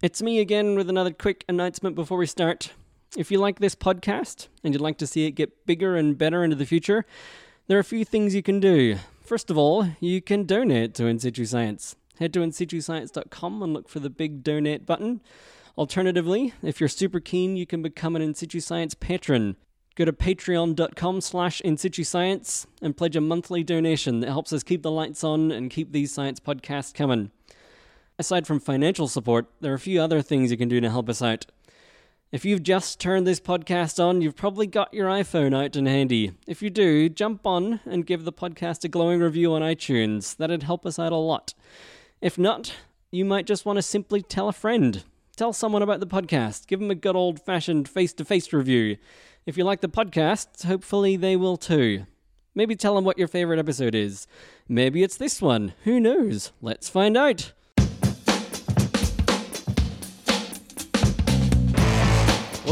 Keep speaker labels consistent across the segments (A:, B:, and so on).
A: It's me again with another quick announcement before we start. If you like this podcast and you'd like to see it get bigger and better into the future, there are a few things you can do. First of all, you can donate to In Situ Science. Head to insituScience.com and look for the big donate button. Alternatively, if you're super keen, you can become an In Situ Science patron. Go to patreon.com slash insituScience and pledge a monthly donation that helps us keep the lights on and keep these science podcasts coming. Aside from financial support, there are a few other things you can do to help us out. If you've just turned this podcast on, you've probably got your iPhone out and handy. If you do, jump on and give the podcast a glowing review on iTunes. That'd help us out a lot. If not, you might just want to simply tell a friend. Tell someone about the podcast. Give them a good old fashioned face to face review. If you like the podcast, hopefully they will too. Maybe tell them what your favorite episode is. Maybe it's this one. Who knows? Let's find out.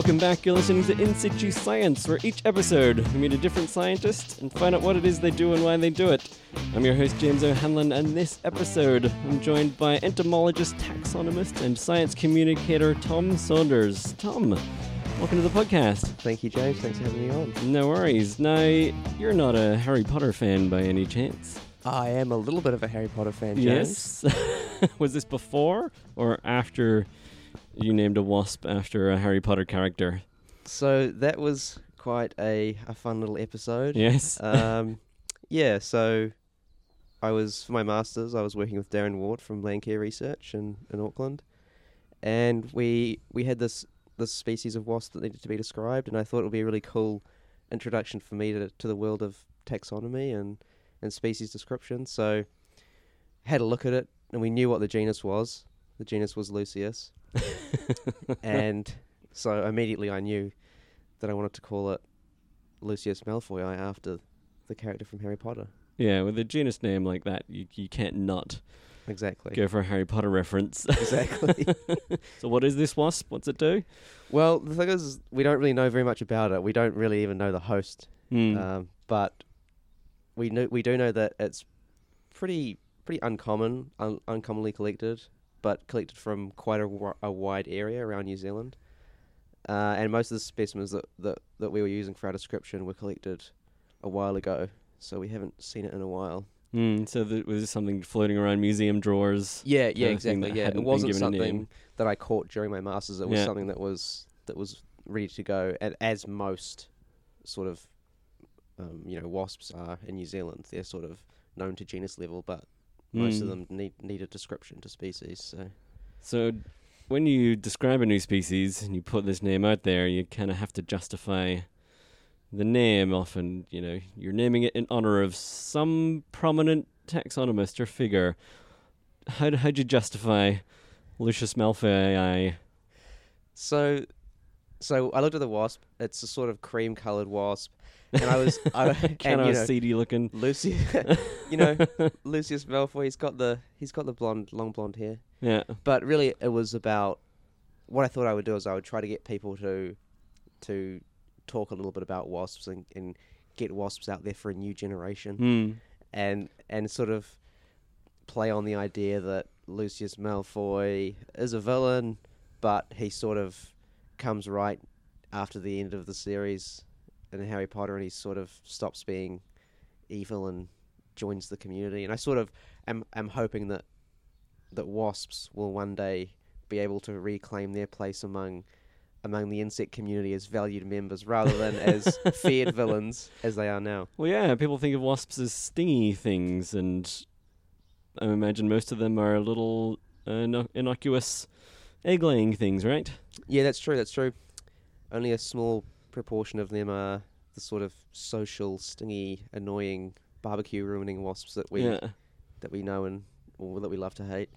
A: Welcome back. You're listening to In Situ Science, where each episode we meet a different scientist and find out what it is they do and why they do it. I'm your host, James O'Hanlon, and this episode I'm joined by entomologist, taxonomist, and science communicator Tom Saunders. Tom, welcome to the podcast.
B: Thank you, James. Thanks for having me on.
A: No worries. Now, you're not a Harry Potter fan by any chance?
B: I am a little bit of a Harry Potter fan, James.
A: Yes. Was this before or after you named a wasp after a Harry Potter character?
B: So that was quite a, a fun little episode.
A: Yes.
B: Um, yeah, so I was, for my master's, I was working with Darren Ward from Landcare Research in, in Auckland. And we we had this this species of wasp that needed to be described, and I thought it would be a really cool introduction for me to, to the world of taxonomy and, and species description. So had a look at it, and we knew what the genus was. The genus was Lusius. and so immediately I knew that I wanted to call it Lucius Malfoy after the character from Harry Potter.
A: yeah, with a genus name like that, you, you can't not
B: Exactly.
A: go for a Harry Potter reference.
B: Exactly.
A: so, what is this wasp? What's it do?
B: well, the thing is, we don't really know very much about it. We don't really even know the host,
A: Hmm.
B: um, but we know we do know that it's pretty pretty uncommon, un- uncommonly collected, but collected from quite a, a wide area around New Zealand. Uh, and most of the specimens that, that, that we were using for our description were collected a while ago, so we haven't seen it in a while.
A: Hmm, so, th- was this something floating around museum drawers?
B: Yeah, yeah, exactly. Yeah, it wasn't
A: given a name.
B: something that I caught during my masters. It was
A: Yeah.
B: something that was that was ready to go, and as most sort of um, you know wasps are in New Zealand, they're sort of known to genus level, but most of
A: Hmm.
B: them need need a description to species. So
A: So, when you describe a new species and you put this name out there, you kind of have to justify the name. Often, you know, you're naming it in honor of some prominent taxonomist or figure. How d- how'd you justify Lucius Malfoy?
B: so so I looked at the wasp. It's a sort of cream coloured wasp, and I was I,
A: kind
B: and
A: of
B: you know,
A: seedy looking.
B: Lucy, you know Lucius Malfoy. He's got the he's got the blonde long blonde hair.
A: Yeah.
B: but really it was about what I thought I would do is I would try to get people to to talk a little bit about wasps and, and get wasps out there for a new generation
A: Hmm.
B: and and sort of play on the idea that Lucius Malfoy is a villain but he sort of comes right after the end of the series in Harry Potter and he sort of stops being evil and joins the community and I sort of am am hoping that that wasps will one day be able to reclaim their place among among the insect community as valued members rather than as feared villains as they are now.
A: Well, yeah, people think of wasps as stingy things, and I imagine most of them are little uh, inno- innocuous egg-laying things, right?
B: Yeah, that's true. That's true. Only a small proportion of them are the sort of social, stingy, annoying, barbecue ruining wasps that we
A: yeah.
B: that we know and or that we love to hate.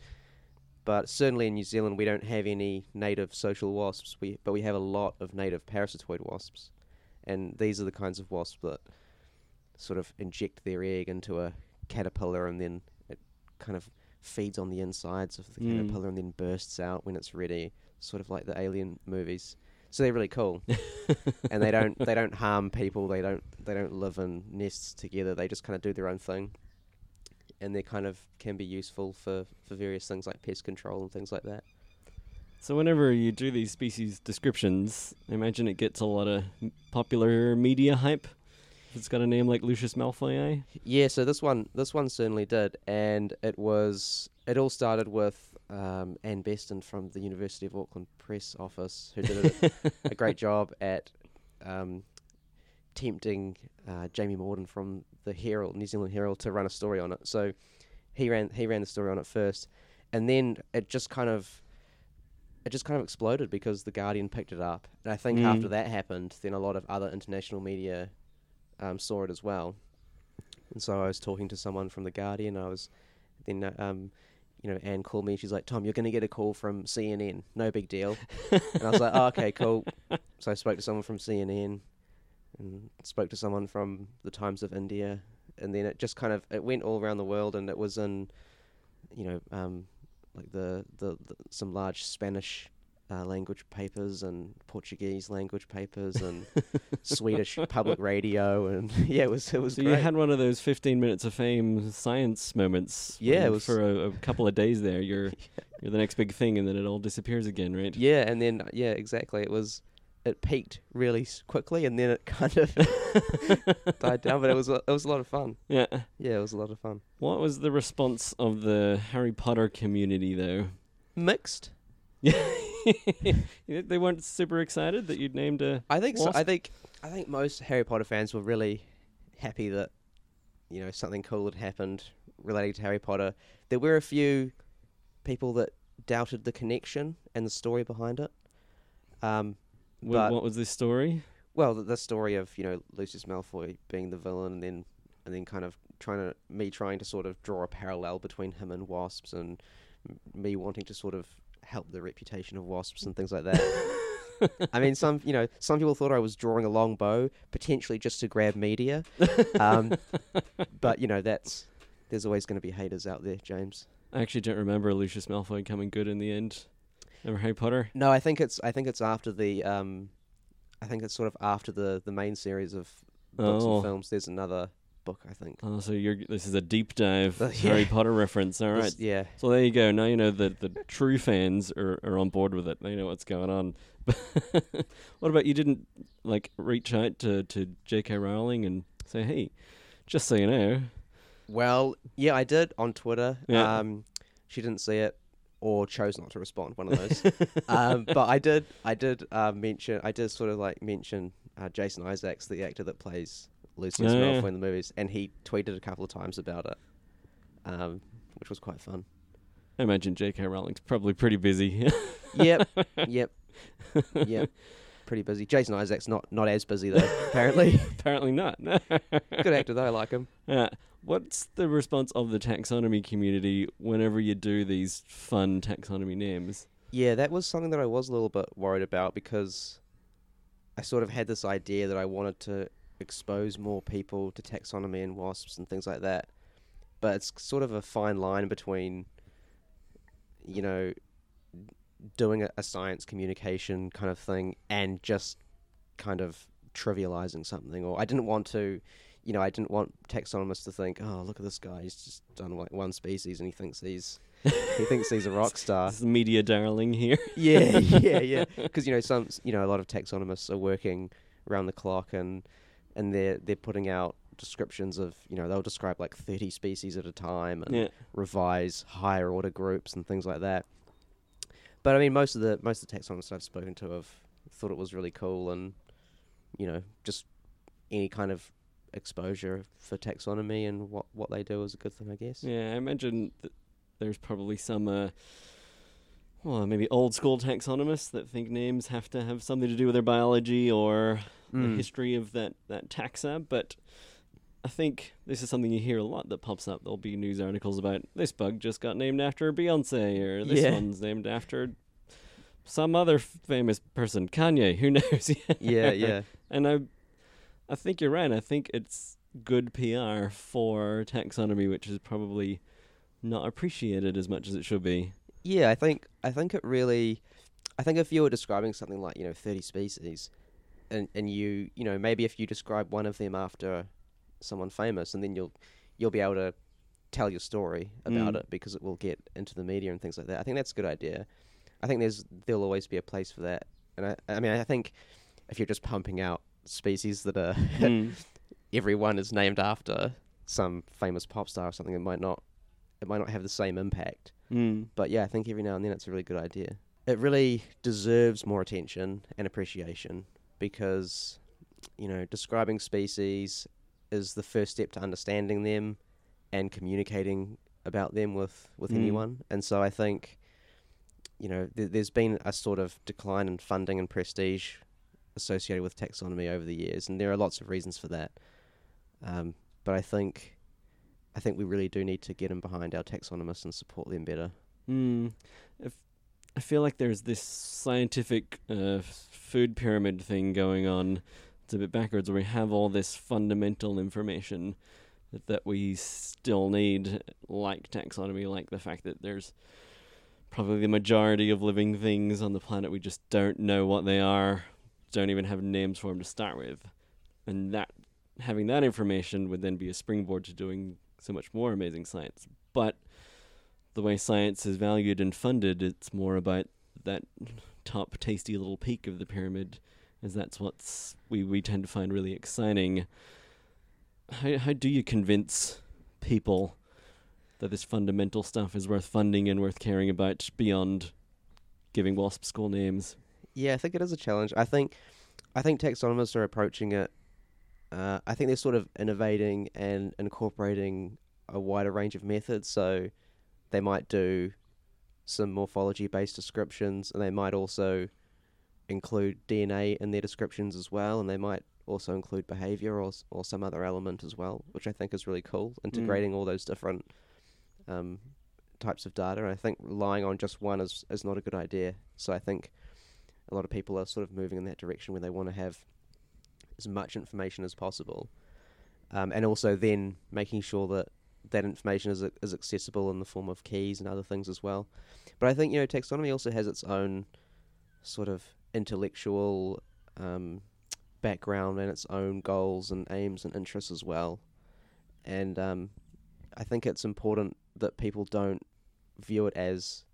B: But certainly in New Zealand, we don't have any native social wasps. We but we have a lot of native parasitoid wasps, and these are the kinds of wasps that sort of inject their egg into a caterpillar and then it kind of feeds on the insides of the
A: Mm.
B: caterpillar and then bursts out when it's ready, sort of like the alien movies. So they're really cool, and they don't they don't harm people. They don't they don't live in nests together. They just kind of do their own thing, and they kind of can be useful for for various things like pest control and things like that.
A: So whenever you do these species descriptions, I imagine it gets a lot of popular media hype. If it's got a name like Lucius Malfoy, eh?
B: Yeah, so this one this one certainly did, and it was it all started with um, Anne Beston from the University of Auckland press office, who did a, a great job at um, tempting uh, Jamie Morton from the Herald, New Zealand Herald, to run a story on it. So he ran he ran the story on it first, and then it just kind of it just kind of exploded because the Guardian picked it up, and I think
A: Mm.
B: after that happened, then a lot of other international media um, saw it as well. And so I was talking to someone from the Guardian. I was then uh, um, you know Anne called me. She's like, "Tom, you're going to get a call from CNN. No big deal." and I was like, oh, "Okay, cool." So I spoke to someone from CNN and spoke to someone from the Times of India, and then it just kind of it went all around the world, and it was in you know um, like the, the, the some large Spanish. Uh, language papers and Portuguese language papers and Swedish public radio and yeah it was it was
A: So
B: great.
A: you had one of those 15 minutes of fame science moments.
B: Yeah, it was-
A: for a, a couple of days there. You're you're the next big thing, and then it all disappears again, right?
B: Yeah, and then yeah, exactly. It was it peaked really quickly, and then it kind of died down. But it was a- it was a lot of fun.
A: Yeah.
B: Yeah, it was a lot of fun.
A: What was the response of the Harry Potter community, though?
B: Mixed.
A: they weren't super excited that you'd named a.
B: I think so. I think I think most Harry Potter fans were really happy that you know something cool had happened relating to Harry Potter. There were a few people that doubted the connection and the story behind it. Um, But-
A: what was this story?
B: well, the, the story of you know Lucius Malfoy being the villain, and then and then kind of trying to me trying to sort of draw a parallel between him and wasps, and m- me wanting to sort of help the reputation of wasps and things like that. I mean, some you know some people thought I was drawing a long bow, potentially just to grab media, um, but you know that's there's always going to be haters out there, James.
A: I actually don't remember Lucius Malfoy coming good in the end. Remember Harry Potter?
B: No, I think it's I think it's after the um, I think it's sort of after the the main series of books
A: Oh.
B: and films. There's another book, I think.
A: Oh, so you're this is a deep dive
B: Uh,
A: Harry. Potter reference. All right.
B: This- yeah.
A: So there you go. Now you know that the true fans are, are on board with it. They know what's going on. what about you? Didn't like reach out to to J.K. Rowling and say, "Hey, just so you know,
B: Well, yeah, I did on Twitter.
A: Yeah.
B: Um, she didn't see it or chose not to respond. One of those. um, but I did. I did uh, mention. I did sort of like mention uh, Jason Isaacs, the actor that plays Lucius
A: yeah.
B: Malfoy in the movies, and he tweeted a couple of times about it, um, which was quite fun.
A: I imagine J.K. Rowling's probably pretty busy."
B: Yep. yep. Yep. Pretty busy. Jason Isaacs not not as busy though. apparently,
A: Apparently not.
B: good actor though. I like him.
A: Yeah. What's the response of the taxonomy community whenever you do these fun taxonomy names?
B: Yeah, that was something that I was a little bit worried about because I sort of had this idea that I wanted to expose more people to taxonomy and wasps and things like that. But it's sort of a fine line between, you know, doing a, a science communication kind of thing and just kind of trivializing something. Or I didn't want to, you know, I didn't want taxonomists to think, oh, look at this guy, he's just done like one species and he thinks he's. he thinks he's a rock star.
A: This is media darling here.
B: Yeah, yeah, yeah. Because you know, some you know, a lot of taxonomists are working around the clock, and and they're they're putting out descriptions of you know they'll describe like thirty species at a time and
A: yeah.
B: revise higher order groups and things like that. But I mean, most of the most of the taxonomists I've spoken to have thought it was really cool, and you know, just any kind of exposure for taxonomy and what what they do is a good thing, I guess.
A: Yeah, I imagine there's probably some, uh, well, maybe old school taxonomists that think names have to have something to do with their biology or the
B: Mm.
A: history of that, that taxa. But I think this is something you hear a lot that pops up. There'll be news articles about this bug just got named after Beyonce, or this
B: Yeah.
A: one's named after some other f- famous person, Kanye. Who knows?
B: Yeah, yeah.
A: And I, I think you're right. I think it's good PR for taxonomy, which is probably not appreciated as much as it should be.
B: Yeah, I think I think it really I think if you were describing something like, you know, 30 species and and you, you know, maybe if you describe one of them after someone famous and then you'll you'll be able to tell your story about
A: Mm.
B: it because it will get into the media and things like that. I think that's a good idea. I think there's there'll always be a place for that. And I, I mean, I think if you're just pumping out species that are
A: Mm.
B: everyone is named after some famous pop star or something, it might not it might not have the same impact.
A: Mm.
B: But yeah, I think every now and then it's a really good idea. It really deserves more attention and appreciation because, you know, describing species is the first step to understanding them and communicating about them with, with
A: Mm.
B: anyone. And so I think, you know, th- there's been a sort of decline in funding and prestige associated with taxonomy over the years, and there are lots of reasons for that. Um, but I think, I think we really do need to get in behind our taxonomists and support them better.
A: Mm. If, I feel like there's this scientific uh, food pyramid thing going on. It's a bit backwards, where we have all this fundamental information that, that we still need, like taxonomy, like the fact that there's probably the majority of living things on the planet we just don't know what they are, don't even have names for them to start with, and that having that information would then be a springboard to doing so much more amazing science. But the way science is valued and funded, it's more about that top tasty little peak of the pyramid, as that's what's we, we tend to find really exciting. How how do you convince people that this fundamental stuff is worth funding and worth caring about beyond giving wasp school names?
B: Yeah, I think it is a challenge. I think, I think taxonomists are approaching it. Uh, I think they're sort of innovating and incorporating a wider range of methods. So, they might do some morphology-based descriptions, and they might also include DNA in their descriptions as well, and they might also include behavior or or some other element as well, which I think is really cool. Integrating all those different um, types of data, and I think relying on just one is is not a good idea. So I think a lot of people are sort of moving in that direction where they want to have as much information as possible, um, and also then making sure that that information is is accessible in the form of keys and other things as well. But I think you know taxonomy also has its own sort of intellectual um, background and its own goals and aims and interests as well, and um, I think it's important that people don't view it as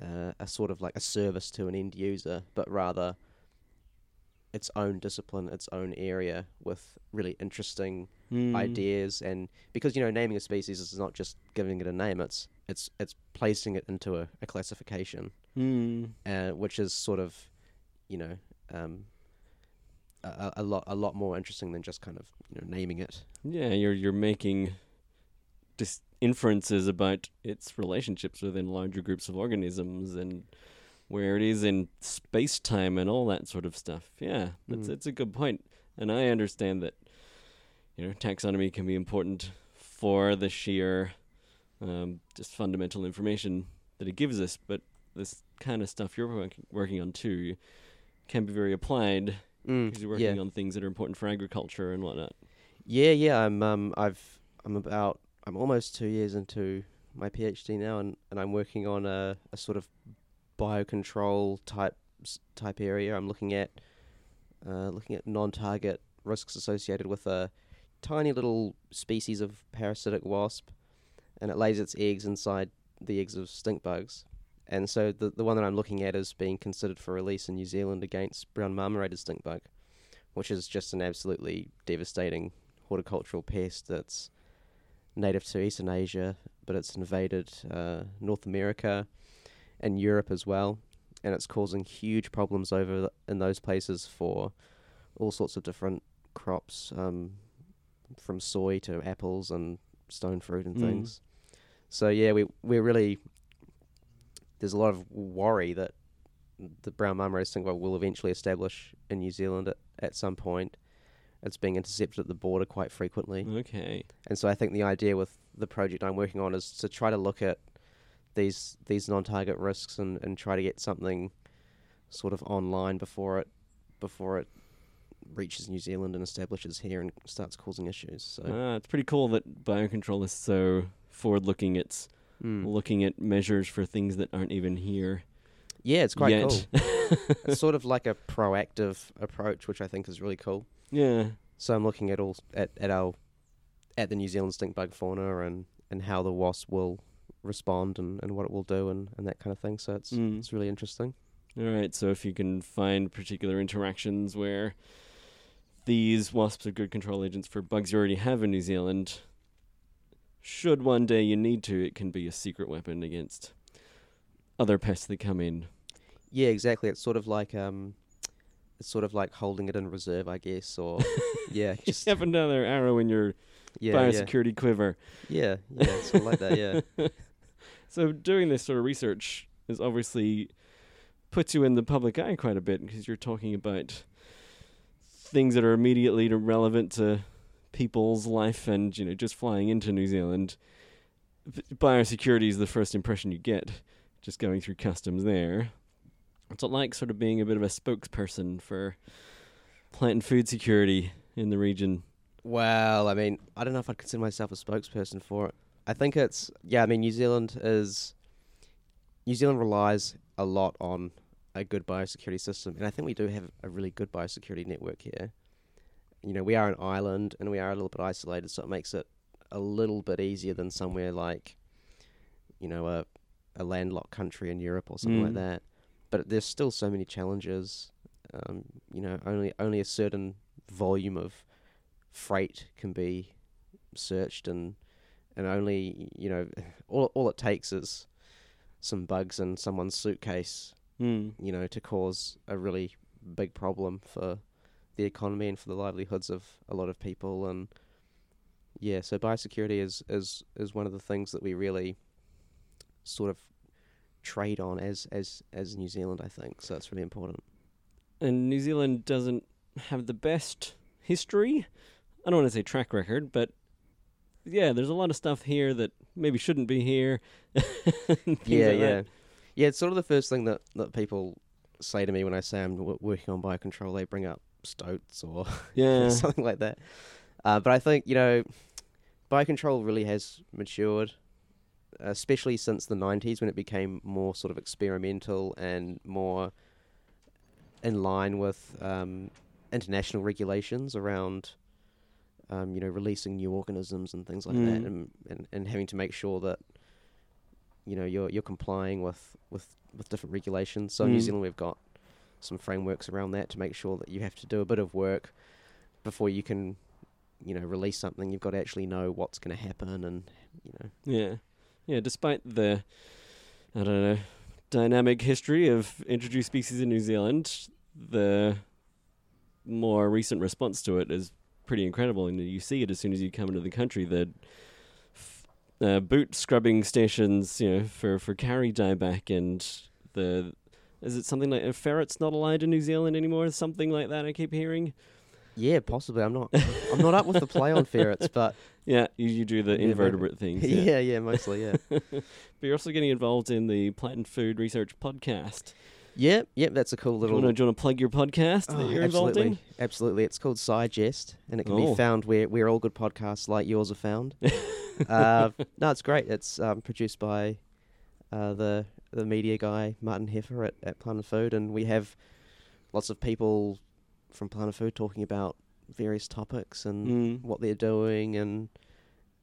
B: uh, a sort of like a service to an end user, but rather its own discipline, its own area with really interesting
A: Mm.
B: ideas. And because you know, naming a species is not just giving it a name; it's it's it's placing it into a, a classification,
A: Mm.
B: uh, which is sort of, you know, um, a, a- lot a lot more interesting than just kind of you know naming it.
A: Yeah, you're you're making dis- inferences about its relationships within larger groups of organisms and where it is in space time and all that sort of stuff. Yeah, that's
B: Mm.
A: it's a good point, and I understand that you know taxonomy can be important for the sheer um, just fundamental information that it gives us, but this kind of stuff you're work- working on too can be very applied
B: Mm,
A: because you're working
B: yeah.
A: on things that are important for agriculture and whatnot.
B: Yeah, yeah. I'm um I've I'm about I'm almost two years into my PhD now, and, and I'm working on a, a sort of biocontrol type type area. I'm looking at uh, looking at non-target risks associated with a tiny little species of parasitic wasp, and it lays its eggs inside the eggs of stink bugs. And so the the one that I'm looking at is being considered for release in New Zealand against brown marmorated stink bug, which is just an absolutely devastating horticultural pest that's native to Eastern Asia, but it's invaded uh, North America and Europe as well, and it's causing huge problems over th- in those places for all sorts of different crops, um, from soy to apples and stone fruit and
A: Mm.
B: things. So yeah, we we're really there's a lot of worry that the brown marmorated stink bug will eventually establish in New Zealand at, at some point. It's being intercepted at the border quite frequently.
A: Okay.
B: And so I think the idea with the project I'm working on is to try to look at these these non-target risks and, and try to get something sort of online before it before it reaches New Zealand and establishes here and starts causing issues. So
A: Ah, it's pretty cool that biocontrol is so forward looking. It's
B: mm.
A: looking at measures for things that aren't even here.
B: yeah, it's quite
A: yet.
B: cool. it's sort of like a proactive approach, which I think is really cool.
A: yeah.
B: So I'm looking at all at, at our at the New Zealand stink bug fauna and, and how the wasp will respond and, and what it will do and, and that kind of thing. So it's
A: Mm.
B: it's really interesting.
A: All right, so if you can find particular interactions where these wasps are good control agents for bugs you already have in New Zealand, should one day you need to, it can be a secret weapon against other pests that come in.
B: Yeah, exactly. It's sort of like um, it's sort of like holding it in reserve, I guess, or yeah, just
A: have another arrow in your
B: yeah, yeah,
A: biosecurity quiver.
B: yeah, yeah, sort of like that. Yeah,
A: So doing this sort of research is obviously puts you in the public eye quite a bit because you're talking about things that are immediately relevant to people's life and you know just flying into New Zealand. Biosecurity is the first impression you get just going through customs there. What's it like sort of being a bit of a spokesperson for plant and food security in the region?
B: Well, I mean, I don't know if I'd consider myself a spokesperson for it. I think it's yeah. I mean, New Zealand is New Zealand relies a lot on a good biosecurity system, and I think we do have a really good biosecurity network here. You know, we are an island and we are a little bit isolated, so it makes it a little bit easier than somewhere like, you know, a a landlocked country in Europe or something like
A: Mm.
B: that. But there's still so many challenges. Um, you know, only only a certain volume of freight can be searched and and only you know all all it takes is some bugs in someone's suitcase
A: Hmm.
B: you know to cause a really big problem for the economy and for the livelihoods of a lot of people and yeah so biosecurity is is is one of the things that we really sort of trade on as as as New Zealand I think so it's really important
A: and New Zealand doesn't have the best history. I don't want to say track record, but yeah, there's a lot of stuff here that maybe shouldn't be here.
B: Yeah,
A: like
B: yeah,
A: that.
B: yeah. It's sort of the first thing that that people say to me when I say I'm w- working on biocontrol. They bring up stoats or
A: yeah.
B: something like that. Uh, but I think you know, biocontrol really has matured, especially since the '90s when it became more sort of experimental and more in line with um, international regulations around. Um, you know, releasing new organisms and things like that,
A: Mm.
B: and, and and having to make sure that you know you're you're complying with with with different regulations. So in New
A: Mm.
B: Zealand, we've got some frameworks around that to make sure that you have to do a bit of work before you can, you know, release something. You've got to actually know what's going to happen, and you know,
A: Yeah. Yeah, despite the I don't know, dynamic history of introduced species in New Zealand, the more recent response to it is pretty incredible and you see it as soon as you come into the country the f- uh, boot scrubbing stations, you know, for for kauri dieback and the is it something like a ferret's not allowed in New Zealand anymore? Something like that I keep hearing.
B: yeah, possibly. I'm not, I'm not up with the play on ferrets, but
A: Yeah, you, you do the invertebrate things. Yeah.
B: yeah, yeah, mostly, yeah,
A: but you're also getting involved in the Plant and Food Research podcast.
B: Yep, yep. That's a cool little.
A: Do you
B: little.
A: want to plug your podcast that
B: Oh,
A: you're involved
B: absolutely,
A: in?
B: absolutely. It's called Sigest, and it can
A: Oh.
B: be found where where all good podcasts like yours are found. uh, no, it's great. It's um, produced by uh, the the media guy Martin Heffer at, at Plant and Food, and we have lots of people from Plant and Food talking about various topics and
A: Mm.
B: what they're doing, and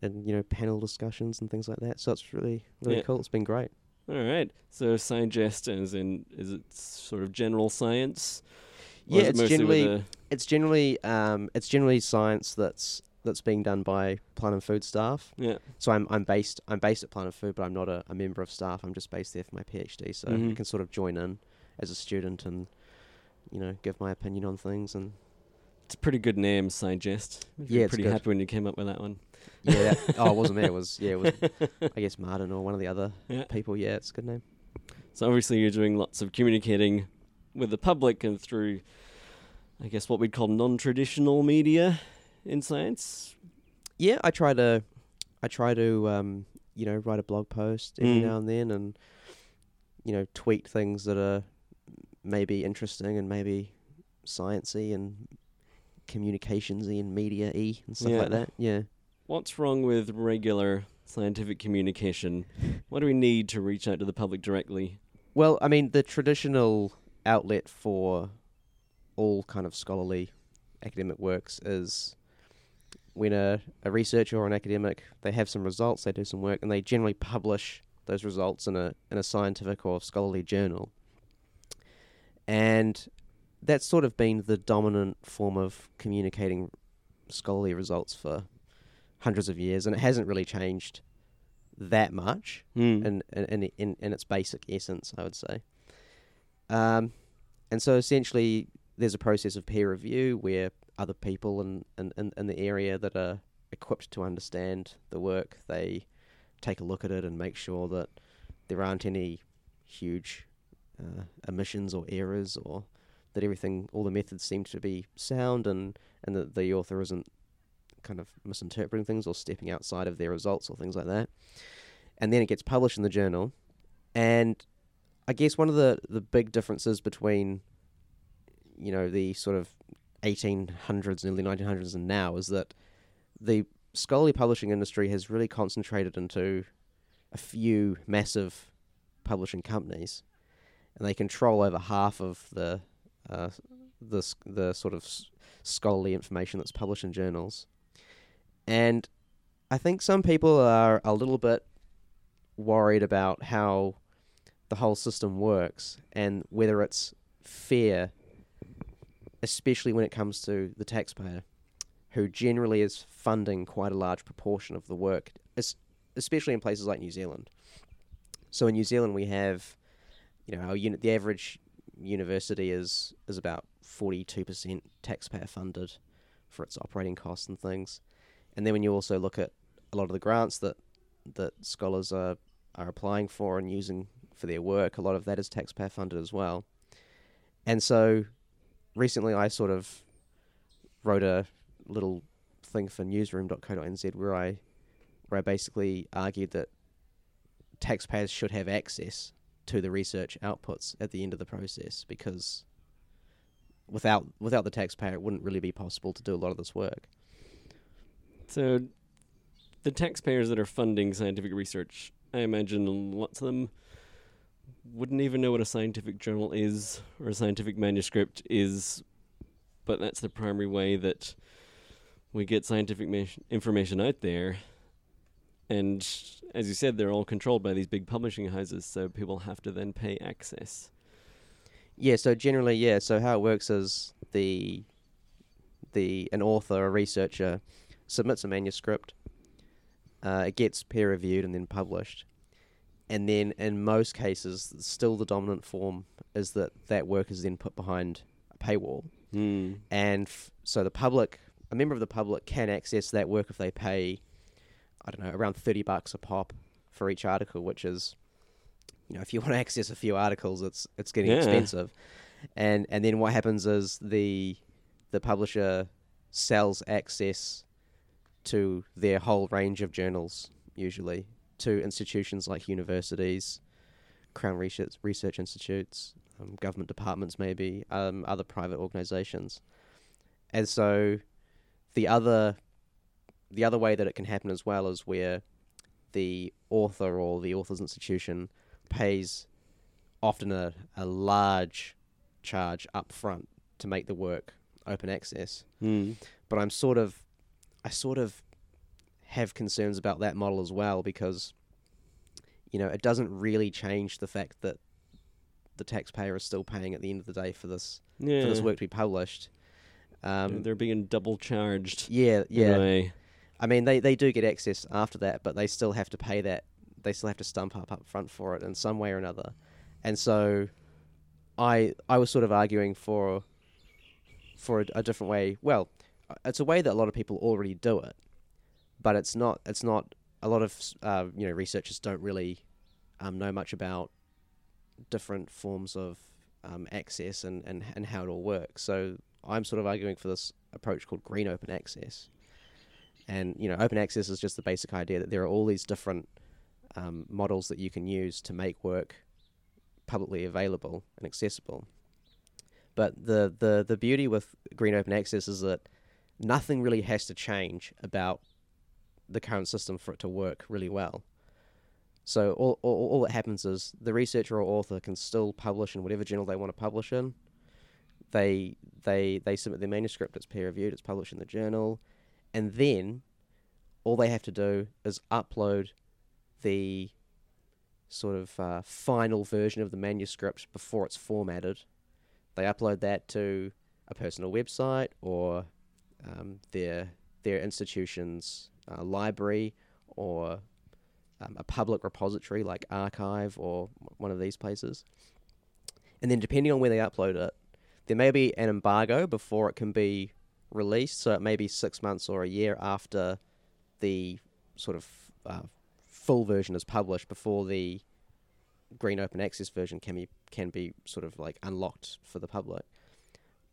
B: and you know panel discussions and things like that. So it's really really
A: Yeah.
B: cool. It's been great.
A: All right. So Sigest is in is it sort of general science? Or
B: Yeah,
A: it
B: it's generally it's generally um, it's generally science that's that's being done by Plant and Food staff.
A: yeah.
B: So I'm I'm based I'm based at Plant and Food, but I'm not a, a member of staff. I'm just based there for my PhD, so I
A: Mhm.
B: can sort of join in as a student and you know give my opinion on things. And
A: It's a pretty good name, Sigest.
B: Yeah,
A: pretty happy when you came up with that one.
B: Yeah, that, oh, it wasn't me. It was yeah, it was I guess Martin or one of the other
A: Yeah.
B: people. Yeah, it's a good name.
A: So obviously you're doing lots of communicating with the public and through, I guess what we'd call non-traditional media in science.
B: Yeah, I try to I try to um, you know write a blog post every
A: Mm.
B: now and then, and you know tweet things that are maybe interesting and maybe sciency and communicationsy and media y and stuff
A: Yeah.
B: like that. Yeah.
A: What's wrong with regular scientific communication? What do we need to reach out to the public directly?
B: Well, I mean, the traditional outlet for all kind of scholarly academic works is when a, a researcher or an academic they have some results, they do some work, and they generally publish those results in a in a scientific or scholarly journal. And that's sort of been the dominant form of communicating scholarly results for hundreds of years, and it hasn't really changed that much
A: Mm.
B: in, in, in, in its basic essence, I would say. Um, and so essentially, there's a process of peer review where other people in, in, in, the area that are equipped to understand the work, they take a look at it and make sure that there aren't any huge uh, omissions or errors or that everything, all the methods seem to be sound and, and that the author isn't kind of misinterpreting things or stepping outside of their results or things like that. And then it gets published in the journal. And I guess one of the, the big differences between, you know, the sort of 1800s, early 1900s, and now is that the scholarly publishing industry has really concentrated into a few massive publishing companies, and they control over half of the uh, the the sort of scholarly information that's published in journals. And I think some people are a little bit worried about how the whole system works and whether it's fair, especially when it comes to the taxpayer, who generally is funding quite a large proportion of the work, especially in places like New Zealand. So in New Zealand, we have, you know, our unit, the average university is is about forty two percent taxpayer funded for its operating costs and things, and then when you also look at a lot of the grants that that scholars are are applying for and using for their work, a lot of that is taxpayer funded as well. And so recently I sort of wrote a little thing for newsroom.co.nz where I where I basically argued that taxpayers should have access to the research outputs at the end of the process because without without the taxpayer it wouldn't really be possible to do a lot of this work.
A: So, the taxpayers that are funding scientific research, I imagine lots of them wouldn't even know what a scientific journal is or a scientific manuscript is, but that's the primary way that we get scientific ma- information out there. And as you said, they're all controlled by these big publishing houses, so people have to then pay access.
B: Yeah, so generally, yeah. So how it works is the the an author, a researcher, submits a manuscript. Uh, it gets peer reviewed and then published, and then in most cases, still the dominant form is that that work is then put behind a paywall,
A: Hmm.
B: and f- so the public, a member of the public, can access that work if they pay, I don't know, around thirty bucks a pop for each article, which is, you know, if you want to access a few articles, it's it's getting
A: Yeah.
B: expensive, and and then what happens is the the publisher sells access to their whole range of journals, usually to institutions like universities, Crown Research Research Institutes, um, government departments, maybe um, other private organisations, and so the other the other way that it can happen as well is where the author or the author's institution pays often a, a large charge up front to make the work open access.
A: Hmm.
B: But I'm sort of I sort of have concerns about that model as well because you know, it doesn't really change the fact that the taxpayer is still paying at the end of the day for this
A: Yeah.
B: for this work to be published.
A: They're-
B: Um,
A: they're being double charged.
B: yeah, yeah. I mean, they, they do get access after that, but they still have to pay that. They still have to stump up up front for it in some way or another. And so, I I was sort of arguing for for a, a different way. Well, it's a way that a lot of people already do it, but it's not. It's not. A lot of uh, you know researchers don't really um, know much about different forms of um, access and, and, and how it all works. So I'm sort of arguing for this approach called green open access. And you know, open access is just the basic idea that there are all these different um, models that you can use to make work publicly available and accessible. But the, the, the beauty with green open access is that nothing really has to change about the current system for it to work really well. So all, all, all that happens is the researcher or author can still publish in whatever journal they want to publish in. They they they submit their manuscript. It's peer reviewed. It's published in the journal, and then all they have to do is upload the sort of uh, final version of the manuscript before it's formatted. They upload that to a personal website or um, their their institution's uh, library or um, a public repository like arXiv or one of these places. And then depending on where they upload it, there may be an embargo before it can be released. So it may be six months or a year after the sort of uh, full version is published before the green open access version can be can be sort of like unlocked for the public.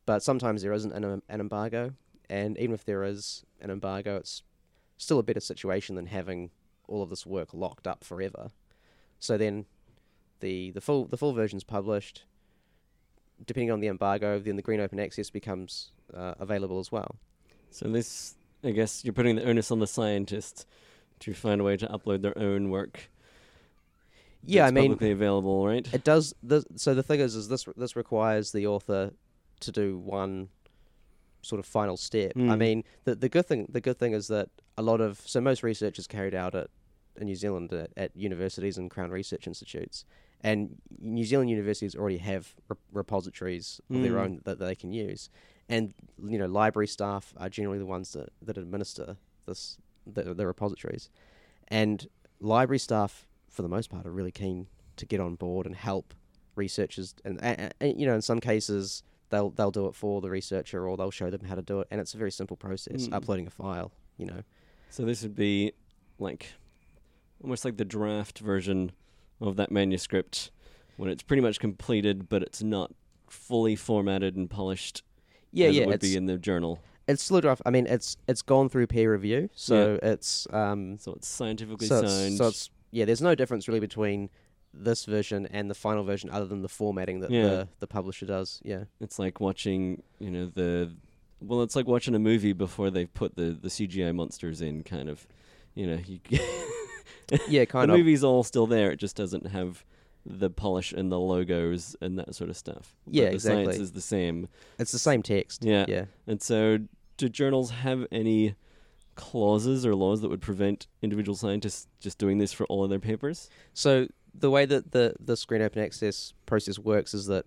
B: But sometimes there isn't an, an embargo, and even if there is an embargo, it's still a better situation than having all of this work locked up forever. So then, the the full the full version's published. Depending on the embargo, then the green open access becomes uh, available as well.
A: So this, I guess, you're putting the onus on the scientists to find a way to upload their own work.
B: Yeah, I mean,
A: publicly available, right?
B: it does. This, so the thing is, is this this requires the author to do one sort of final step. I
A: Mm.
B: mean, the the good thing the good thing is that a lot of so most research is carried out at in New Zealand at, at universities and Crown Research Institutes, and New Zealand universities already have re- repositories of their
A: Mm.
B: own that they can use, and you know library staff are generally the ones that, that administer this the, the repositories, and library staff for the most part are really keen to get on board and help researchers, and, and, and you know in some cases they'll they'll do it for the researcher or they'll show them how to do it, and it's a very simple process,
A: Mm.
B: uploading a file, you know.
A: So this would be like almost like the draft version of that manuscript when it's pretty much completed, but it's not fully formatted and polished
B: Yeah, yeah,
A: it would
B: it's
A: be in the journal.
B: it's still a draft. I mean, it's it's gone through peer review, so it's um
A: So it's scientifically
B: so
A: signed.
B: it's, so it's yeah. There's no difference really between this version and the final version, other than the formatting that
A: Yeah.
B: the the publisher does. Yeah,
A: It's like watching, you know, the well, it's like watching a movie before they've put the the CGI monsters in, kind of. You know, you,
B: yeah,
A: the
B: kind of.
A: movie's all still there. It just doesn't have the polish and the logos and that sort of stuff. But
B: Yeah,
A: the science
B: exactly.
A: is the same.
B: It's the same text.
A: Yeah.
B: yeah.
A: And so, do journals have any clauses or laws that would prevent individual scientists just doing this for all of their papers?
B: So the way that the the green open access process works is that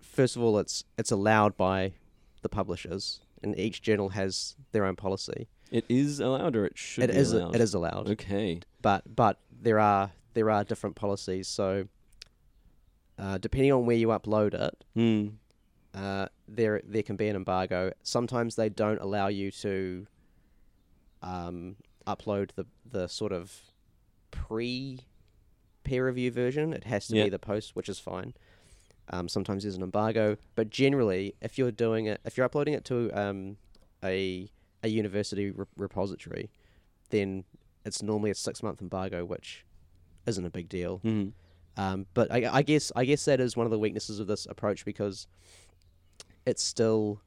B: first of all, it's it's allowed by the publishers, and each journal has their own policy.
A: It is allowed, or it should
B: It
A: be
B: is
A: allowed.
B: it is allowed.
A: Okay.
B: but but there are there are different policies. So uh, depending on where you upload it,
A: Hmm.
B: uh, there there can be an embargo. Sometimes they don't allow you to um, upload the the sort of pre peer review version. It has to
A: Yeah.
B: be the post, which is fine. Um, sometimes there's an embargo, but generally, if you're doing it, if you're uploading it to um, a a university re- repository, then it's normally a six month embargo, which isn't a big deal.
A: Hmm.
B: Um, but I, I guess I guess that is one of the weaknesses of this approach because it's still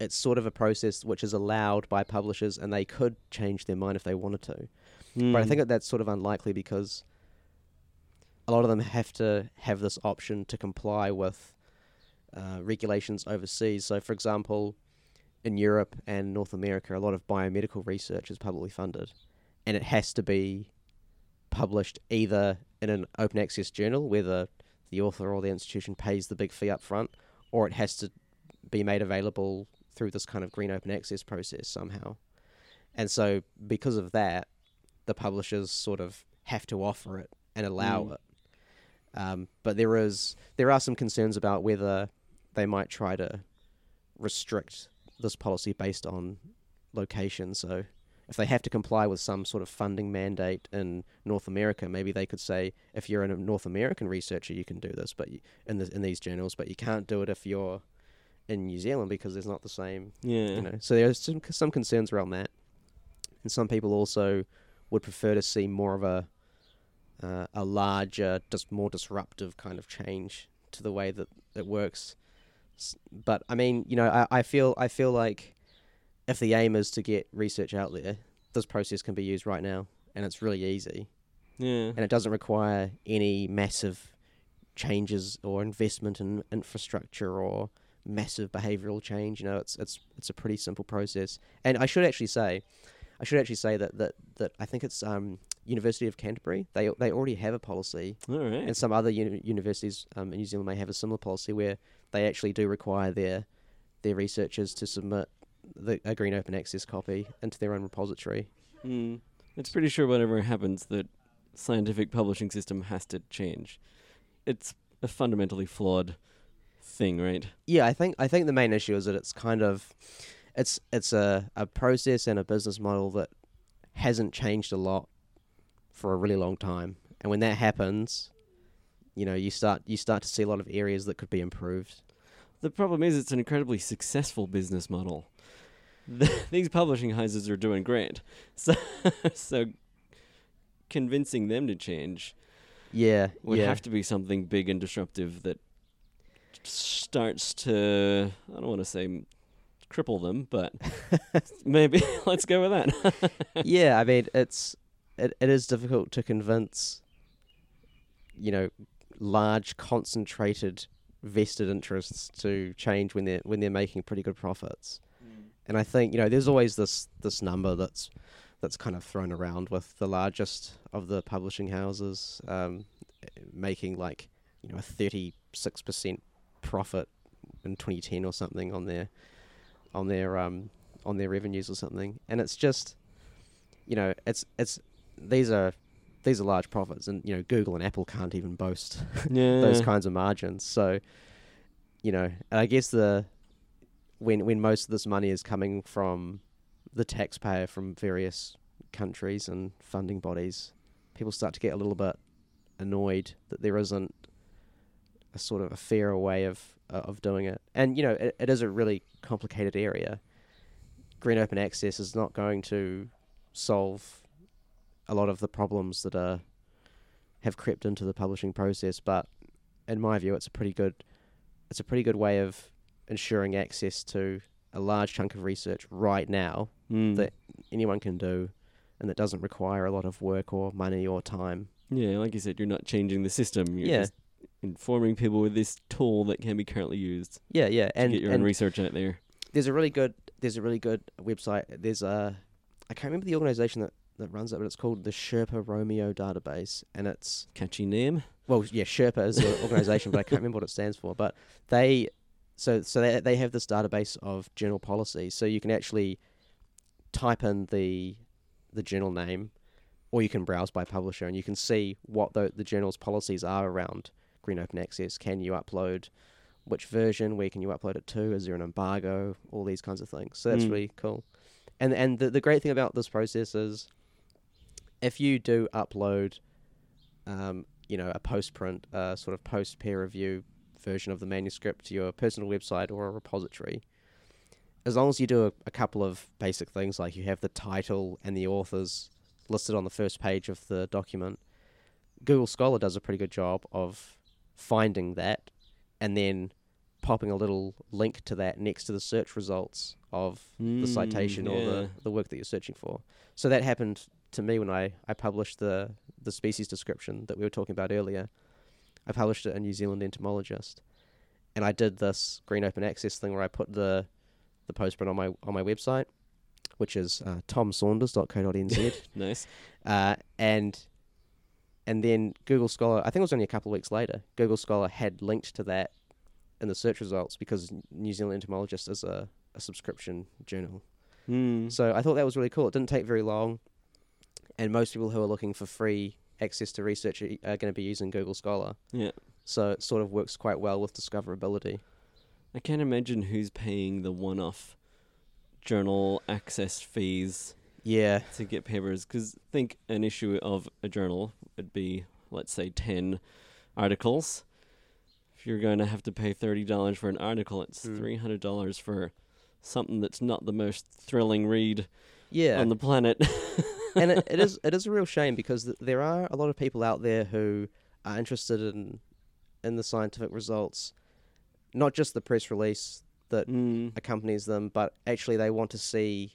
B: it's sort of a process which is allowed by publishers and they could change their mind if they wanted to. But I
A: Hmm.
B: think that that's sort of unlikely because a lot of them have to have this option to comply with uh, regulations overseas. So, for example, in Europe and North America, a lot of biomedical research is publicly funded, and it has to be published either in an open access journal where the, the author or the institution pays the big fee up front, or it has to be made available through this kind of green open access process somehow. And so, because of that, the publishers sort of have to offer it and allow
A: Mm.
B: it. Um, but there is there are some concerns about whether they might try to restrict this policy based on location. So, if they have to comply with some sort of funding mandate in North America, maybe they could say, if you're a North American researcher, you can do this, but you, in the, in these journals, but you can't do it if you're in New Zealand because there's not the same
A: Yeah.
B: you know so there's some some concerns around that and some people also would prefer to see more of a uh, a larger just more disruptive kind of change to the way that it works but i mean you know I, I feel i feel like if the aim is to get research out there this process can be used right now and it's really easy
A: yeah.
B: and it doesn't require any massive changes or investment in infrastructure or massive behavioral change. You know, it's it's it's a pretty simple process. And I should actually say, I should actually say that that that I think it's um, University of Canterbury. They they already have a policy,
A: All right.
B: and some other uni- universities um, in New Zealand may have a similar policy where they actually do require their their researchers to submit the, a green open access copy into their own repository.
A: Mm. It's pretty sure whatever happens, the scientific publishing system has to change. It's a fundamentally flawed thing, right?
B: Yeah, I think I think the main issue is that it's kind of it's it's a, a process and a business model that hasn't changed a lot for a really long time. And when that happens, you know, you start you start to see a lot of areas that could be improved.
A: The problem is, it's an incredibly successful business model. These publishing houses are doing great, so so convincing them to change
B: Yeah,
A: would
B: yeah.
A: have to be something big and disruptive that starts to I don't want to say cripple them, but maybe let's go with that.
B: yeah, I mean it's it, it is difficult to convince you know large concentrated vested interests to change when they're when they're making pretty good profits. And I think you know there's always this this number that's that's kind of thrown around with the largest of the publishing houses um, making like you know a 36 percent profit in 2010 or something on their on their um on their revenues or something, and it's just you know it's it's these are these are large profits, and you know Google and Apple can't even boast
A: yeah,
B: those kinds of margins. So, you know, and I guess the when when most of this money is coming from the taxpayer from various countries and funding bodies, people start to get a little bit annoyed that there isn't a sort of a fairer way of uh, of doing it. And you know, it, it is a really complicated area. Green open access is not going to solve a lot of the problems that are have crept into the publishing process, but in my view, it's a pretty good it's a pretty good way of ensuring access to a large chunk of research right now
A: Mm.
B: that anyone can do, and that doesn't require a lot of work or money or time.
A: yeah, like you said, you're not changing the system. You're
B: Yeah.
A: just informing people with this tool that can be currently used
B: Yeah, yeah, and,
A: get your
B: and
A: own research out there.
B: there's a really good there's a really good website. There's a I can't remember the organization that that runs it, but it's called the Sherpa Romeo database, and it's
A: Catchy name.
B: well, yeah, Sherpa is the organization, but I can't remember what it stands for. But they, so so they they have this database of journal policies, so you can actually type in the the journal name, or you can browse by publisher, and you can see what the the journal's policies are around green open access. Can you upload? Which version? Where can you upload it to? Is there an embargo? All these kinds of things. So that's
A: Mm.
B: really cool. And and the the great thing about this process is, if you do upload um, you know, a post print, uh, sort of post peer review version of the manuscript to your personal website or a repository. As long as you do a, a couple of basic things, like you have the title and the authors listed on the first page of the document, Google Scholar does a pretty good job of finding that and then popping a little link to that next to the search results of the
A: Mm,
B: citation or the, the work that you're searching for. So that happened to me when I, I published the, the species description that we were talking about earlier. I published it in New Zealand Entomologist. And I did this green open access thing where I put the the postprint on my on my website, which is uh, tomsaunders.co.nz.
A: Nice.
B: uh, and and then Google Scholar, I think it was only a couple of weeks later, Google Scholar had linked to that in the search results because New Zealand Entomologist is a, a subscription journal.
A: Mm.
B: So I thought that was really cool. It didn't take very long, and most people who are looking for free access to research are, are going to be using Google Scholar.
A: Yeah.
B: So it sort of works quite well with discoverability.
A: I can't imagine who's paying the one-off journal access fees
B: Yeah,
A: to get papers. Because think an issue of a journal would be, let's say, ten articles. If you're going to have to pay thirty dollars for an article, it's
B: Hmm.
A: three hundred dollars for something that's not the most thrilling read
B: yeah,
A: on the planet.
B: and it, it is it is a real shame because th- there are a lot of people out there who are interested in in the scientific results, not just the press release that
A: mm.
B: accompanies them, but actually they want to see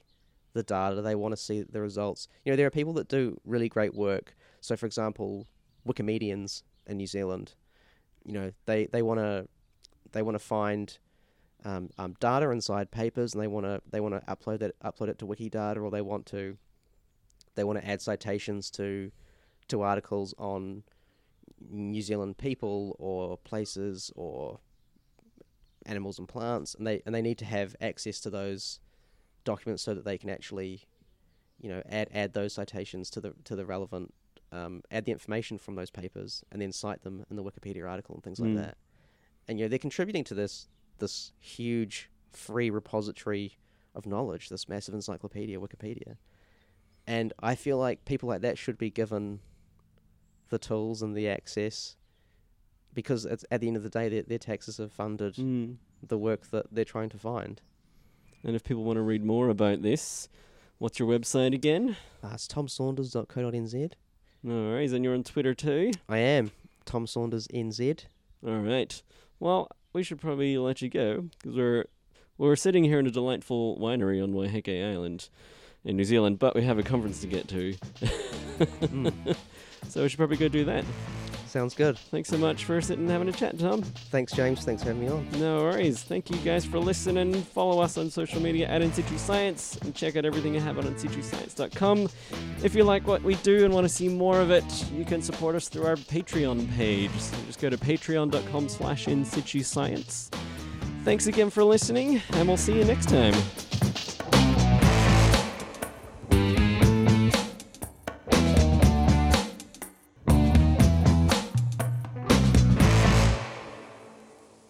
B: the data, they want to see the results. You know, there are people that do really great work. So, for example, Wikimedians in New Zealand, you know, they they want to they want to find um, um, data inside papers, and they want to they want to upload that upload it to Wikidata, or they want to they want to add citations to to articles on New Zealand people or places or animals and plants, and they and they need to have access to those documents so that they can actually, you know, add add those citations to the to the relevant, um, add the information from those papers, and then cite them in the Wikipedia article and things
A: Mm.
B: like that. And you know, they're contributing to this this huge free repository of knowledge, this massive encyclopedia, Wikipedia. And I feel like people like that should be given the tools and the access because it's, at the end of the day, their, their taxes have funded
A: Mm.
B: the work that they're trying to find.
A: And if people want to read more about this, what's your website again?
B: Uh, it's tomsaunders.co.nz.
A: No worries, and you're on Twitter too.
B: I am Tom Saunders NZ.
A: All right. Well, we should probably let you go because we're we're sitting here in a delightful winery on Waiheke Island in New Zealand, but we have a conference to get to,
B: Mm,
A: so we should probably go do that.
B: sounds good.
A: Thanks so much for sitting and having a chat, Tom.
B: Thanks, James. Thanks for having me on.
A: No worries. Thank you guys for listening. Follow us on social media at In Situ Science and check out everything I have on InSituScience.com. If you like what we do and want to see more of it, you can support us through our Patreon page. So just go to patreon.com slash In Situ Science. Thanks again for listening, and we'll see you next time.